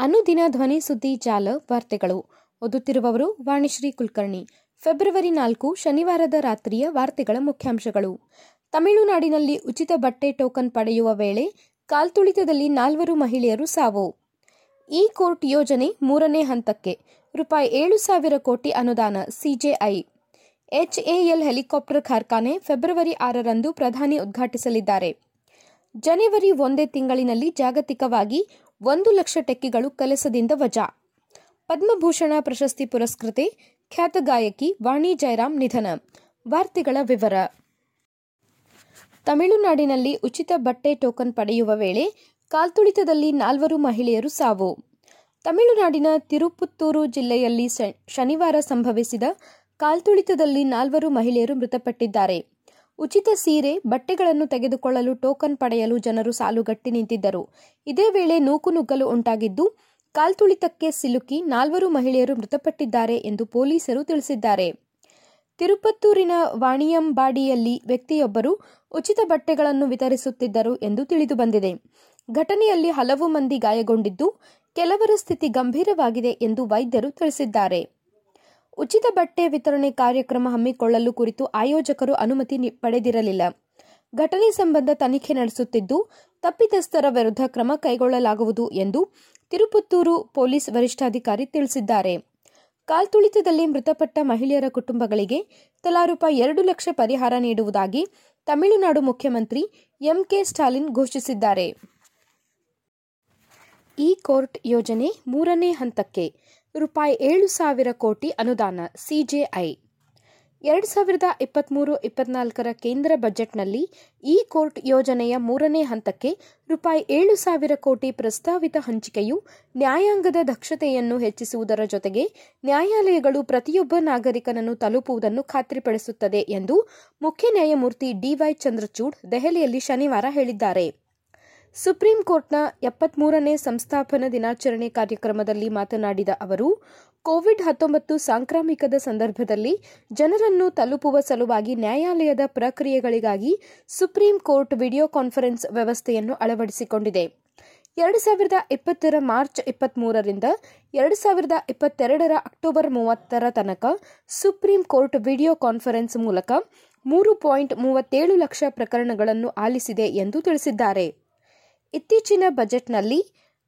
ಅನುದಿನ ಧ್ವನಿ ಸುದ್ದಿ ಜಾಲ ವಾರ್ತೆಗಳು. ಓದುತ್ತಿರುವವರು ವಾಣಿಶ್ರೀ ಕುಲಕರ್ಣಿ. ಫೆಬ್ರವರಿ ನಾಲ್ಕು ಶನಿವಾರದ ರಾತ್ರಿಯ ವಾರ್ತೆಗಳ ಮುಖ್ಯಾಂಶಗಳು. ತಮಿಳುನಾಡಿನಲ್ಲಿ ಉಚಿತ ಬಟ್ಟೆ ಟೋಕನ್ ಪಡೆಯುವ ವೇಳೆ ಕಾಲ್ತುಳಿತದಲ್ಲಿ ನಾಲ್ವರು ಮಹಿಳೆಯರು ಸಾವು. ಇ ಕೋರ್ಟ್ ಯೋಜನೆ ಮೂರನೇ ಹಂತಕ್ಕೆ. ರೂಪಾಯಿ ಏಳು ಸಾವಿರ ಕೋಟಿ ಅನುದಾನ, ಸಿಜೆಐ. ಎಚ್ಎಎಲ್ ಹೆಲಿಕಾಪ್ಟರ್ ಕಾರ್ಖಾನೆ ಫೆಬ್ರವರಿ ಆರರಂದು ಪ್ರಧಾನಿ ಉದ್ಘಾಟಿಸಲಿದ್ದಾರೆ. ಜನವರಿ ಒಂದೇ ತಿಂಗಳಿನಲ್ಲಿ ಜಾಗತಿಕವಾಗಿ ಒಂದು ಲಕ್ಷ ಟೆಕ್ಕಿಗಳು ಕೆಲಸದಿಂದ ವಜಾ. ಪದ್ಮಭೂಷಣ ಪ್ರಶಸ್ತಿ ಪುರಸ್ಕೃತೆ, ಖ್ಯಾತ ಗಾಯಕಿ ವಾಣಿ ಜಯರಾಮ್ ನಿಧನ. ವಾರ್ತೆಗಳ ವಿವರ. ತಮಿಳುನಾಡಿನಲ್ಲಿ ಉಚಿತ ಬಟ್ಟೆ ಟೋಕನ್ ಪಡೆಯುವ ವೇಳೆ ಕಾಲ್ತುಳಿತದಲ್ಲಿ ನಾಲ್ವರು ಮಹಿಳೆಯರು ಸಾವು. ತಮಿಳುನಾಡಿನ ತಿರುಪುತ್ತೂರು ಜಿಲ್ಲೆಯಲ್ಲಿ ಶನಿವಾರ ಸಂಭವಿಸಿದ ಕಾಲ್ತುಳಿತದಲ್ಲಿ ನಾಲ್ವರು ಮಹಿಳೆಯರು ಮೃತಪಟ್ಟಿದ್ದಾರೆ. ಉಚಿತ ಸೀರೆ, ಬಟ್ಟೆಗಳನ್ನು ತೆಗೆದುಕೊಳ್ಳಲು ಟೋಕನ್ ಪಡೆಯಲು ಜನರು ಸಾಲುಗಟ್ಟಿ ನಿಂತಿದ್ದರು. ಇದೇ ವೇಳೆ ನೂಕುನುಗ್ಗಲು ಉಂಟಾಗಿದ್ದು, ಕಾಲ್ತುಳಿತಕ್ಕೆ ಸಿಲುಕಿ ನಾಲ್ವರು ಮಹಿಳೆಯರು ಮೃತಪಟ್ಟಿದ್ದಾರೆ ಎಂದು ಪೊಲೀಸರು ತಿಳಿಸಿದ್ದಾರೆ. ತಿರುಪತ್ತೂರಿನ ವಾಣಿಯಂಬಾಡಿಯಲ್ಲಿ ವ್ಯಕ್ತಿಯೊಬ್ಬರು ಉಚಿತ ಬಟ್ಟೆಗಳನ್ನು ವಿತರಿಸುತ್ತಿದ್ದರು ಎಂದು ತಿಳಿದುಬಂದಿದೆ. ಘಟನೆಯಲ್ಲಿ ಹಲವು ಮಂದಿ ಗಾಯಗೊಂಡಿದ್ದು, ಕೆಲವರ ಸ್ಥಿತಿ ಗಂಭೀರವಾಗಿದೆ ಎಂದು ವೈದ್ಯರು ತಿಳಿಸಿದ್ದಾರೆ. ಉಚಿತ ಬಟ್ಟೆ ವಿತರಣೆ ಕಾರ್ಯಕ್ರಮ ಹಮ್ಮಿಕೊಳ್ಳಲು ಕುರಿತು ಆಯೋಜಕರು ಅನುಮತಿ ಪಡೆದಿರಲಿಲ್ಲ. ಘಟನೆ ಸಂಬಂಧ ತನಿಖೆ ನಡೆಸುತ್ತಿದ್ದು, ತಪ್ಪಿತಸ್ಥರ ವಿರುದ್ಧ ಕ್ರಮ ಕೈಗೊಳ್ಳಲಾಗುವುದು ಎಂದು ತಿರುಪುತ್ತೂರು ಪೊಲೀಸ್ ವರಿಷ್ಠಾಧಿಕಾರಿ ತಿಳಿಸಿದ್ದಾರೆ. ಕಾಲ್ತುಳಿತದಲ್ಲಿ ಮೃತಪಟ್ಟ ಮಹಿಳೆಯರ ಕುಟುಂಬಗಳಿಗೆ ತಲಾ ರೂಪಾಯಿ ಎರಡು ಲಕ್ಷ ಪರಿಹಾರ ನೀಡುವುದಾಗಿ ತಮಿಳುನಾಡು ಮುಖ್ಯಮಂತ್ರಿ ಎಂಕೆ ಸ್ಟಾಲಿನ್ ಘೋಷಿಸಿದ್ದಾರೆ. ಈ ಕೋರ್ಟ್ ಯೋಜನೆ ಮೂರನೇ ಹಂತಕ್ಕೆ ರೂಪಾಯಿ ಏಳು ಸಾವಿರ ಕೋಟಿ ಅನುದಾನ ಸಿಜೆಐ. ಎರಡು ಸಾವಿರದ ಇಪ್ಪತ್ತ್ಮೂರು ಇಪ್ಪತ್ನಾಲ್ಕರ ಕೇಂದ್ರ ಬಜೆಟ್ನಲ್ಲಿ ಇ ಕೋರ್ಟ್ ಯೋಜನೆಯ ಮೂರನೇ ಹಂತಕ್ಕೆ ರೂಪಾಯಿ ಏಳು ಸಾವಿರ ಕೋಟಿ ಪ್ರಸ್ತಾವಿತ ಹಂಚಿಕೆಯು ನ್ಯಾಯಾಂಗದ ದಕ್ಷತೆಯನ್ನು ಹೆಚ್ಚಿಸುವುದರ ಜೊತೆಗೆ ನ್ಯಾಯಾಲಯಗಳು ಪ್ರತಿಯೊಬ್ಬ ನಾಗರಿಕನನ್ನು ತಲುಪುವುದನ್ನು ಖಾತ್ರಿಪಡಿಸುತ್ತದೆ ಎಂದು ಮುಖ್ಯ ನ್ಯಾಯಮೂರ್ತಿ ಡಿವೈ ಚಂದ್ರಚೂಡ್ ದೆಹಲಿಯಲ್ಲಿ ಶನಿವಾರ ಹೇಳಿದ್ದಾರೆ. ಸುಪ್ರೀಂ ಕೋರ್ಟ್ನ ಎಪ್ಪತ್ಮೂರನೇ ಸಂಸ್ಥಾಪನ ದಿನಾಚರಣೆ ಕಾರ್ಯಕ್ರಮದಲ್ಲಿ ಮಾತನಾಡಿದ ಅವರು, ಕೋವಿಡ್ ಹತ್ತೊಂಬತ್ತು ಸಾಂಕ್ರಾಮಿಕದ ಸಂದರ್ಭದಲ್ಲಿ ಜನರನ್ನು ತಲುಪುವ ಸಲುವಾಗಿ ನ್ಯಾಯಾಲಯದ ಪ್ರಕ್ರಿಯೆಗಳಿಗಾಗಿ ಸುಪ್ರೀಂ ಕೋರ್ಟ್ ವಿಡಿಯೋ ಕಾನ್ಫರೆನ್ಸ್ ವ್ಯವಸ್ಥೆಯನ್ನು ಅಳವಡಿಸಿಕೊಂಡಿದೆ. ಎರಡು ಸಾವಿರದ ಇಪ್ಪತ್ತರ ಮಾರ್ಚ್ ಇಪ್ಪತ್ತ್ಮೂರರಿಂದ ಎರಡು ಸಾವಿರದ ಇಪ್ಪತ್ತೆರಡರ ಅಕ್ಟೋಬರ್ ಮೂವತ್ತರ ತನಕ ಸುಪ್ರೀಂ ಕೋರ್ಟ್ ವಿಡಿಯೋ ಕಾನ್ಫರೆನ್ಸ್ ಮೂಲಕ ಮೂರು ಪಾಯಿಂಟ್ ಮೂವತ್ತೇಳು ಲಕ್ಷ ಪ್ರಕರಣಗಳನ್ನು ಆಲಿಸಿದೆ ಎಂದು ತಿಳಿಸಿದ್ದಾರೆ. ಇತ್ತೀಚಿನ ಬಜೆಟ್ನಲ್ಲಿ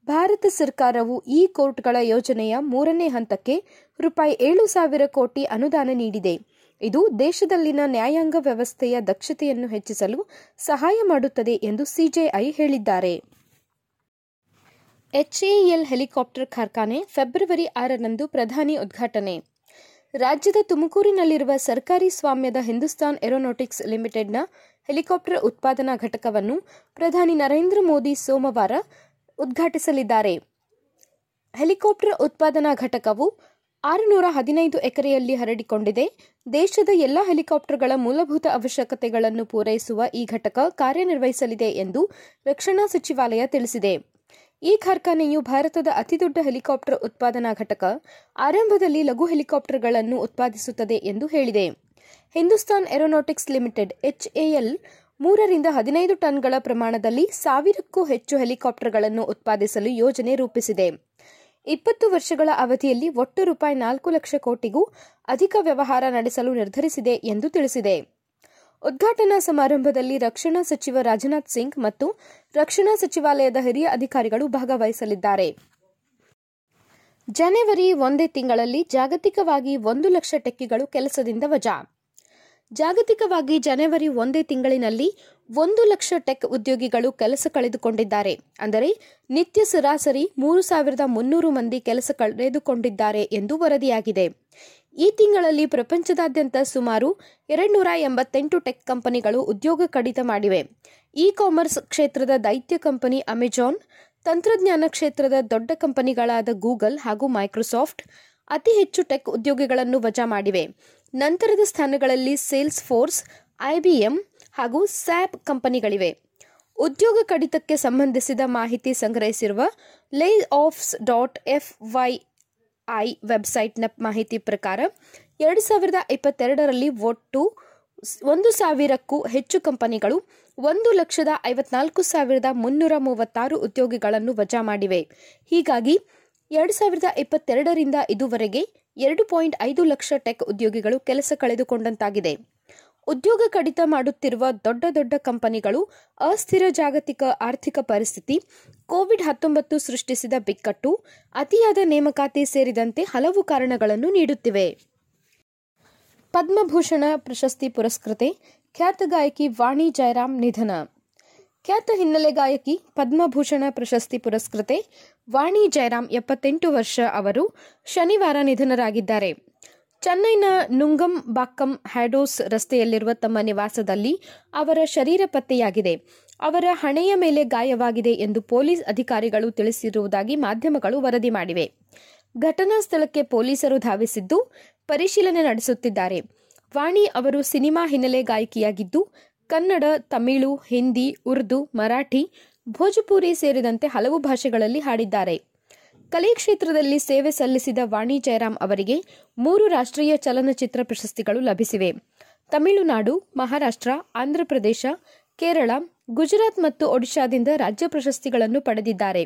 ಭಾರತ ಸರ್ಕಾರವು ಈ ಕೋರ್ಟ್ಗಳ ಯೋಜನೆಯ ಮೂರನೇ ಹಂತಕ್ಕೆ ರೂಪಾಯಿ ಏಳು ಸಾವಿರ ಕೋಟಿ ಅನುದಾನ ನೀಡಿದೆ. ಇದು ದೇಶದಲ್ಲಿನ ನ್ಯಾಯಾಂಗ ವ್ಯವಸ್ಥೆಯ ದಕ್ಷತೆಯನ್ನು ಹೆಚ್ಚಿಸಲು ಸಹಾಯ ಮಾಡುತ್ತದೆ ಎಂದು ಸಿಜೆಐ ಹೇಳಿದ್ದಾರೆ. ಎಚ್ಎಎಲ್ ಹೆಲಿಕಾಪ್ಟರ್ ಕಾರ್ಖಾನೆ ಫೆಬ್ರವರಿ ಆರರಂದು ಪ್ರಧಾನಿ ಉದ್ಘಾಟನೆ. ರಾಜ್ಯದ ತುಮಕೂರಿನಲ್ಲಿರುವ ಸರ್ಕಾರಿ ಸ್ವಾಮ್ಯದ ಹಿಂದೂಸ್ತಾನ್ ಏರೋನಾಟಿಕ್ಸ್ ಲಿಮಿಟೆಡ್ನ ಹೆಲಿಕಾಪ್ಟರ್ ಉತ್ಪಾದನಾ ಘಟಕವನ್ನು ಪ್ರಧಾನಿ ನರೇಂದ್ರ ಮೋದಿ ಸೋಮವಾರ ಉದ್ಘಾಟಿಸಲಿದ್ದಾರೆ. ಹೆಲಿಕಾಪ್ಟರ್ ಉತ್ಪಾದನಾ ಘಟಕವು ಆರುನೂರ ಹದಿನೈದು ಎಕರೆಯಲ್ಲಿ ಹರಡಿಕೊಂಡಿದೆ. ದೇಶದ ಎಲ್ಲ ಹೆಲಿಕಾಪ್ಟರ್ಗಳ ಮೂಲಭೂತ ಅವಶ್ಯಕತೆಗಳನ್ನು ಪೂರೈಸುವ ಈ ಘಟಕ ಕಾರ್ಯನಿರ್ವಹಿಸಲಿದೆ ಎಂದು ರಕ್ಷಣಾ ಸಚಿವಾಲಯ ತಿಳಿಸಿದೆ. ಈ ಕಾರ್ಖಾನೆಯು ಭಾರತದ ಅತಿದೊಡ್ಡ ಹೆಲಿಕಾಪ್ಟರ್ ಉತ್ಪಾದನಾ ಘಟಕ, ಆರಂಭದಲ್ಲಿ ಲಘು ಹೆಲಿಕಾಪ್ಟರ್ಗಳನ್ನು ಉತ್ಪಾದಿಸುತ್ತದೆ ಎಂದು ಹೇಳಿದೆ. ಹಿಂದೂಸ್ತಾನ್ ಏರೋನಾಟಿಕ್ಸ್ ಲಿಮಿಟೆಡ್, ಎಚ್ಎಎಲ್, ಮೂರರಿಂದ ಹದಿನೈದು ಟನ್ಗಳ ಪ್ರಮಾಣದಲ್ಲಿ ಸಾವಿರಕ್ಕೂ ಹೆಚ್ಚು ಹೆಲಿಕಾಪ್ಟರ್ಗಳನ್ನು ಉತ್ಪಾದಿಸಲು ಯೋಜನೆ ರೂಪಿಸಿದೆ. ಇಪ್ಪತ್ತು ವರ್ಷಗಳ ಅವಧಿಯಲ್ಲಿ ಒಟ್ಟು ರೂಪಾಯಿ ನಾಲ್ಕು ಲಕ್ಷ ಕೋಟಿಗೂ ಅಧಿಕ ವ್ಯವಹಾರ ನಡೆಸಲು ನಿರ್ಧರಿಸಿದೆ ಎಂದು ತಿಳಿಸಿದೆ. ಉದ್ಘಾಟನಾ ಸಮಾರಂಭದಲ್ಲಿ ರಕ್ಷಣಾ ಸಚಿವ ರಾಜನಾಥ್ ಸಿಂಗ್ ಮತ್ತು ರಕ್ಷಣಾ ಸಚಿವಾಲಯದ ಹಿರಿಯ ಅಧಿಕಾರಿಗಳು ಭಾಗವಹಿಸಲಿದ್ದಾರೆ. ಜನವರಿ ಒಂದೇ ತಿಂಗಳಲ್ಲಿ ಜಾಗತಿಕವಾಗಿ ಒಂದು ಲಕ್ಷ ಟೆಕ್ಕಿಗಳು ಕೆಲಸದಿಂದ ವಜಾ. ಜಾಗತಿಕವಾಗಿ ಜನವರಿ ಒಂದೇ ತಿಂಗಳಿನಲ್ಲಿ ಒಂದು ಲಕ್ಷ ಟೆಕ್ ಉದ್ಯೋಗಿಗಳು ಕೆಲಸ ಕಳೆದುಕೊಂಡಿದ್ದಾರೆ. ಅಂದರೆ ನಿತ್ಯ ಸರಾಸರಿ ಮೂರು ಸಾವಿರದ ಮುನ್ನೂರು ಮಂದಿ ಕೆಲಸ ಕಳೆದುಕೊಂಡಿದ್ದಾರೆ ಎಂದು ವರದಿಯಾಗಿದೆ. ಈ ತಿಂಗಳಲ್ಲಿ ಪ್ರಪಂಚದಾದ್ಯಂತ ಸುಮಾರು ಎರಡ್ನೂರ ಎಂಬತ್ತೆಂಟು ಟೆಕ್ ಕಂಪನಿಗಳು ಉದ್ಯೋಗ ಕಡಿತ ಮಾಡಿವೆ. ಇ ಕಾಮರ್ಸ್ ಕ್ಷೇತ್ರದ ದೈತ್ಯ ಕಂಪನಿ ಅಮೆಜಾನ್, ತಂತ್ರಜ್ಞಾನ ಕ್ಷೇತ್ರದ ದೊಡ್ಡ ಕಂಪನಿಗಳಾದ ಗೂಗಲ್ ಹಾಗೂ ಮೈಕ್ರೋಸಾಫ್ಟ್ ಅತಿ ಹೆಚ್ಚು ಟೆಕ್ ಉದ್ಯೋಗಿಗಳನ್ನು ವಜಾ ಮಾಡಿವೆ. ನಂತರದ ಸ್ಥಾನಗಳಲ್ಲಿ ಸೇಲ್ಸ್ ಫೋರ್ಸ್ ಐಬಿಎಂ ಹಾಗೂ ಸ್ಯಾಪ್ ಕಂಪನಿಗಳಿವೆ. ಉದ್ಯೋಗ ಕಡಿತಕ್ಕೆ ಸಂಬಂಧಿಸಿದ ಮಾಹಿತಿ ಸಂಗ್ರಹಿಸಿರುವ layoffs dot F Y I ವೆಬ್ಸೈಟ್ನ ಮಾಹಿತಿ ಪ್ರಕಾರ ಎರಡು ಸಾವಿರದ ಇಪ್ಪತ್ತೆರಡರಲ್ಲಿ ಒಟ್ಟು ಒಂದು ಸಾವಿರಕ್ಕೂ ಹೆಚ್ಚು ಕಂಪನಿಗಳು ಒಂದು ಲಕ್ಷದ ಐವತ್ನಾಲ್ಕು ಸಾವಿರದ ಮುನ್ನೂರ ಮೂವತ್ತಾರು ಉದ್ಯೋಗಿಗಳನ್ನು ವಜಾ ಮಾಡಿವೆ. ಹೀಗಾಗಿ ಎರಡು ಸಾವಿರದ ಇಪ್ಪತ್ತೆರಡರಿಂದ ಇದುವರೆಗೆ ಎರಡು ಪಾಯಿಂಟ್ ಐದು ಲಕ್ಷ ಟೆಕ್ ಉದ್ಯೋಗಿಗಳು ಕೆಲಸ ಕಳೆದುಕೊಂಡಂತಾಗಿದೆ. ಉದ್ಯೋಗ ಕಡಿತ ಮಾಡುತ್ತಿರುವ ದೊಡ್ಡ ದೊಡ್ಡ ಕಂಪನಿಗಳು ಅಸ್ಥಿರ ಜಾಗತಿಕ ಆರ್ಥಿಕ ಪರಿಸ್ಥಿತಿ, ಕೋವಿಡ್ ಹತ್ತೊಂಬತ್ತು ಸೃಷ್ಟಿಸಿದ ಬಿಕ್ಕಟ್ಟು, ಅತಿಯಾದ ನೇಮಕಾತಿ ಸೇರಿದಂತೆ ಹಲವು ಕಾರಣಗಳನ್ನು ನೀಡುತ್ತಿವೆ. ಪದ್ಮಭೂಷಣ ಪ್ರಶಸ್ತಿ ಪುರಸ್ಕೃತೆ, ಖ್ಯಾತ ಗಾಯಕಿ ವಾಣಿ ಜಯರಾಮ್ ನಿಧನ. ಖ್ಯಾತ ಹಿನ್ನೆಲೆ ಗಾಯಕಿ ಪದ್ಮಭೂಷಣ ಪ್ರಶಸ್ತಿ ಪುರಸ್ಕೃತೆ, ವಾಣಿ ಜಯರಾಮ್ ಎಪ್ಪತ್ತೆಂಟು ವರ್ಷ ಅವರು ಶನಿವಾರ ನಿಧನರಾಗಿದ್ದಾರೆ. ಚೆನ್ನೈನ ನುಂಗಂ ಬಾಕ್ಕಂ ಹ್ಯಾಡೋಸ್ ರಸ್ತೆಯಲ್ಲಿರುವ ತಮ್ಮ ನಿವಾಸದಲ್ಲಿ ಅವರ ಶರೀರ ಪತ್ತೆಯಾಗಿದೆ. ಅವರ ಹಣೆಯ ಮೇಲೆ ಗಾಯವಾಗಿದೆ ಎಂದು ಪೊಲೀಸ್ ಅಧಿಕಾರಿಗಳು ತಿಳಿಸಿರುವುದಾಗಿ ಮಾಧ್ಯಮಗಳು ವರದಿ ಮಾಡಿವೆ. ಘಟನಾ ಸ್ಥಳಕ್ಕೆ ಪೊಲೀಸರು ಧಾವಿಸಿದ್ದು, ಪರಿಶೀಲನೆ ನಡೆಸುತ್ತಿದ್ದಾರೆ. ವಾಣಿ ಅವರು ಸಿನಿಮಾ ಹಿನ್ನೆಲೆ ಗಾಯಕಿಯಾಗಿದ್ದು, ಕನ್ನಡ, ತಮಿಳು, ಹಿಂದಿ, ಉರ್ದು, ಮರಾಠಿ, ಭೋಜಪುರಿ ಸೇರಿದಂತೆ ಹಲವು ಭಾಷೆಗಳಲ್ಲಿ ಹಾಡಿದ್ದಾರೆ. ಕಲೆ ಕ್ಷೇತ್ರದಲ್ಲಿ ಸೇವೆ ಸಲ್ಲಿಸಿದ ವಾಣಿ ಜಯರಾಮ್ ಅವರಿಗೆ ಮೂರು ರಾಷ್ಟ್ರೀಯ ಚಲನಚಿತ್ರ ಪ್ರಶಸ್ತಿಗಳು ಲಭಿಸಿವೆ. ತಮಿಳುನಾಡು, ಮಹಾರಾಷ್ಟ್ರ, ಆಂಧ್ರಪ್ರದೇಶ, ಕೇರಳ, ಗುಜರಾತ್ ಮತ್ತು ಒಡಿಶಾದಿಂದ ರಾಜ್ಯ ಪ್ರಶಸ್ತಿಗಳನ್ನು ಪಡೆದಿದ್ದಾರೆ.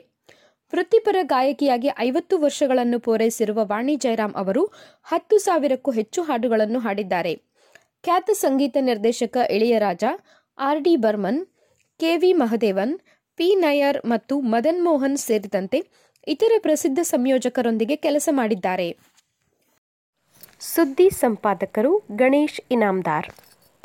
ವೃತ್ತಿಪರ ಗಾಯಕಿಯಾಗಿ ಐವತ್ತು ವರ್ಷಗಳನ್ನು ಪೂರೈಸಿರುವ ವಾಣಿ ಜಯರಾಮ್ ಅವರು ಹತ್ತು ಸಾವಿರಕ್ಕೂ ಹೆಚ್ಚು ಹಾಡುಗಳನ್ನು ಹಾಡಿದ್ದಾರೆ. ಖ್ಯಾತ ಸಂಗೀತ ನಿರ್ದೇಶಕ Ilaiyaraaja, R D Burman, K V Mahadevan P. Nayyar ಮತ್ತು ಮದನ್ ಮೋಹನ್ ಸೇರಿದಂತೆ ಇತರ ಪ್ರಸಿದ್ಧ ಸಂಯೋಜಕರೊಂದಿಗೆ ಕೆಲಸ ಮಾಡಿದ್ದಾರೆ. ಸುದ್ದಿ ಸಂಪಾದಕರು ಗಣೇಶ್ ಇನಾಮ್ದಾರ್.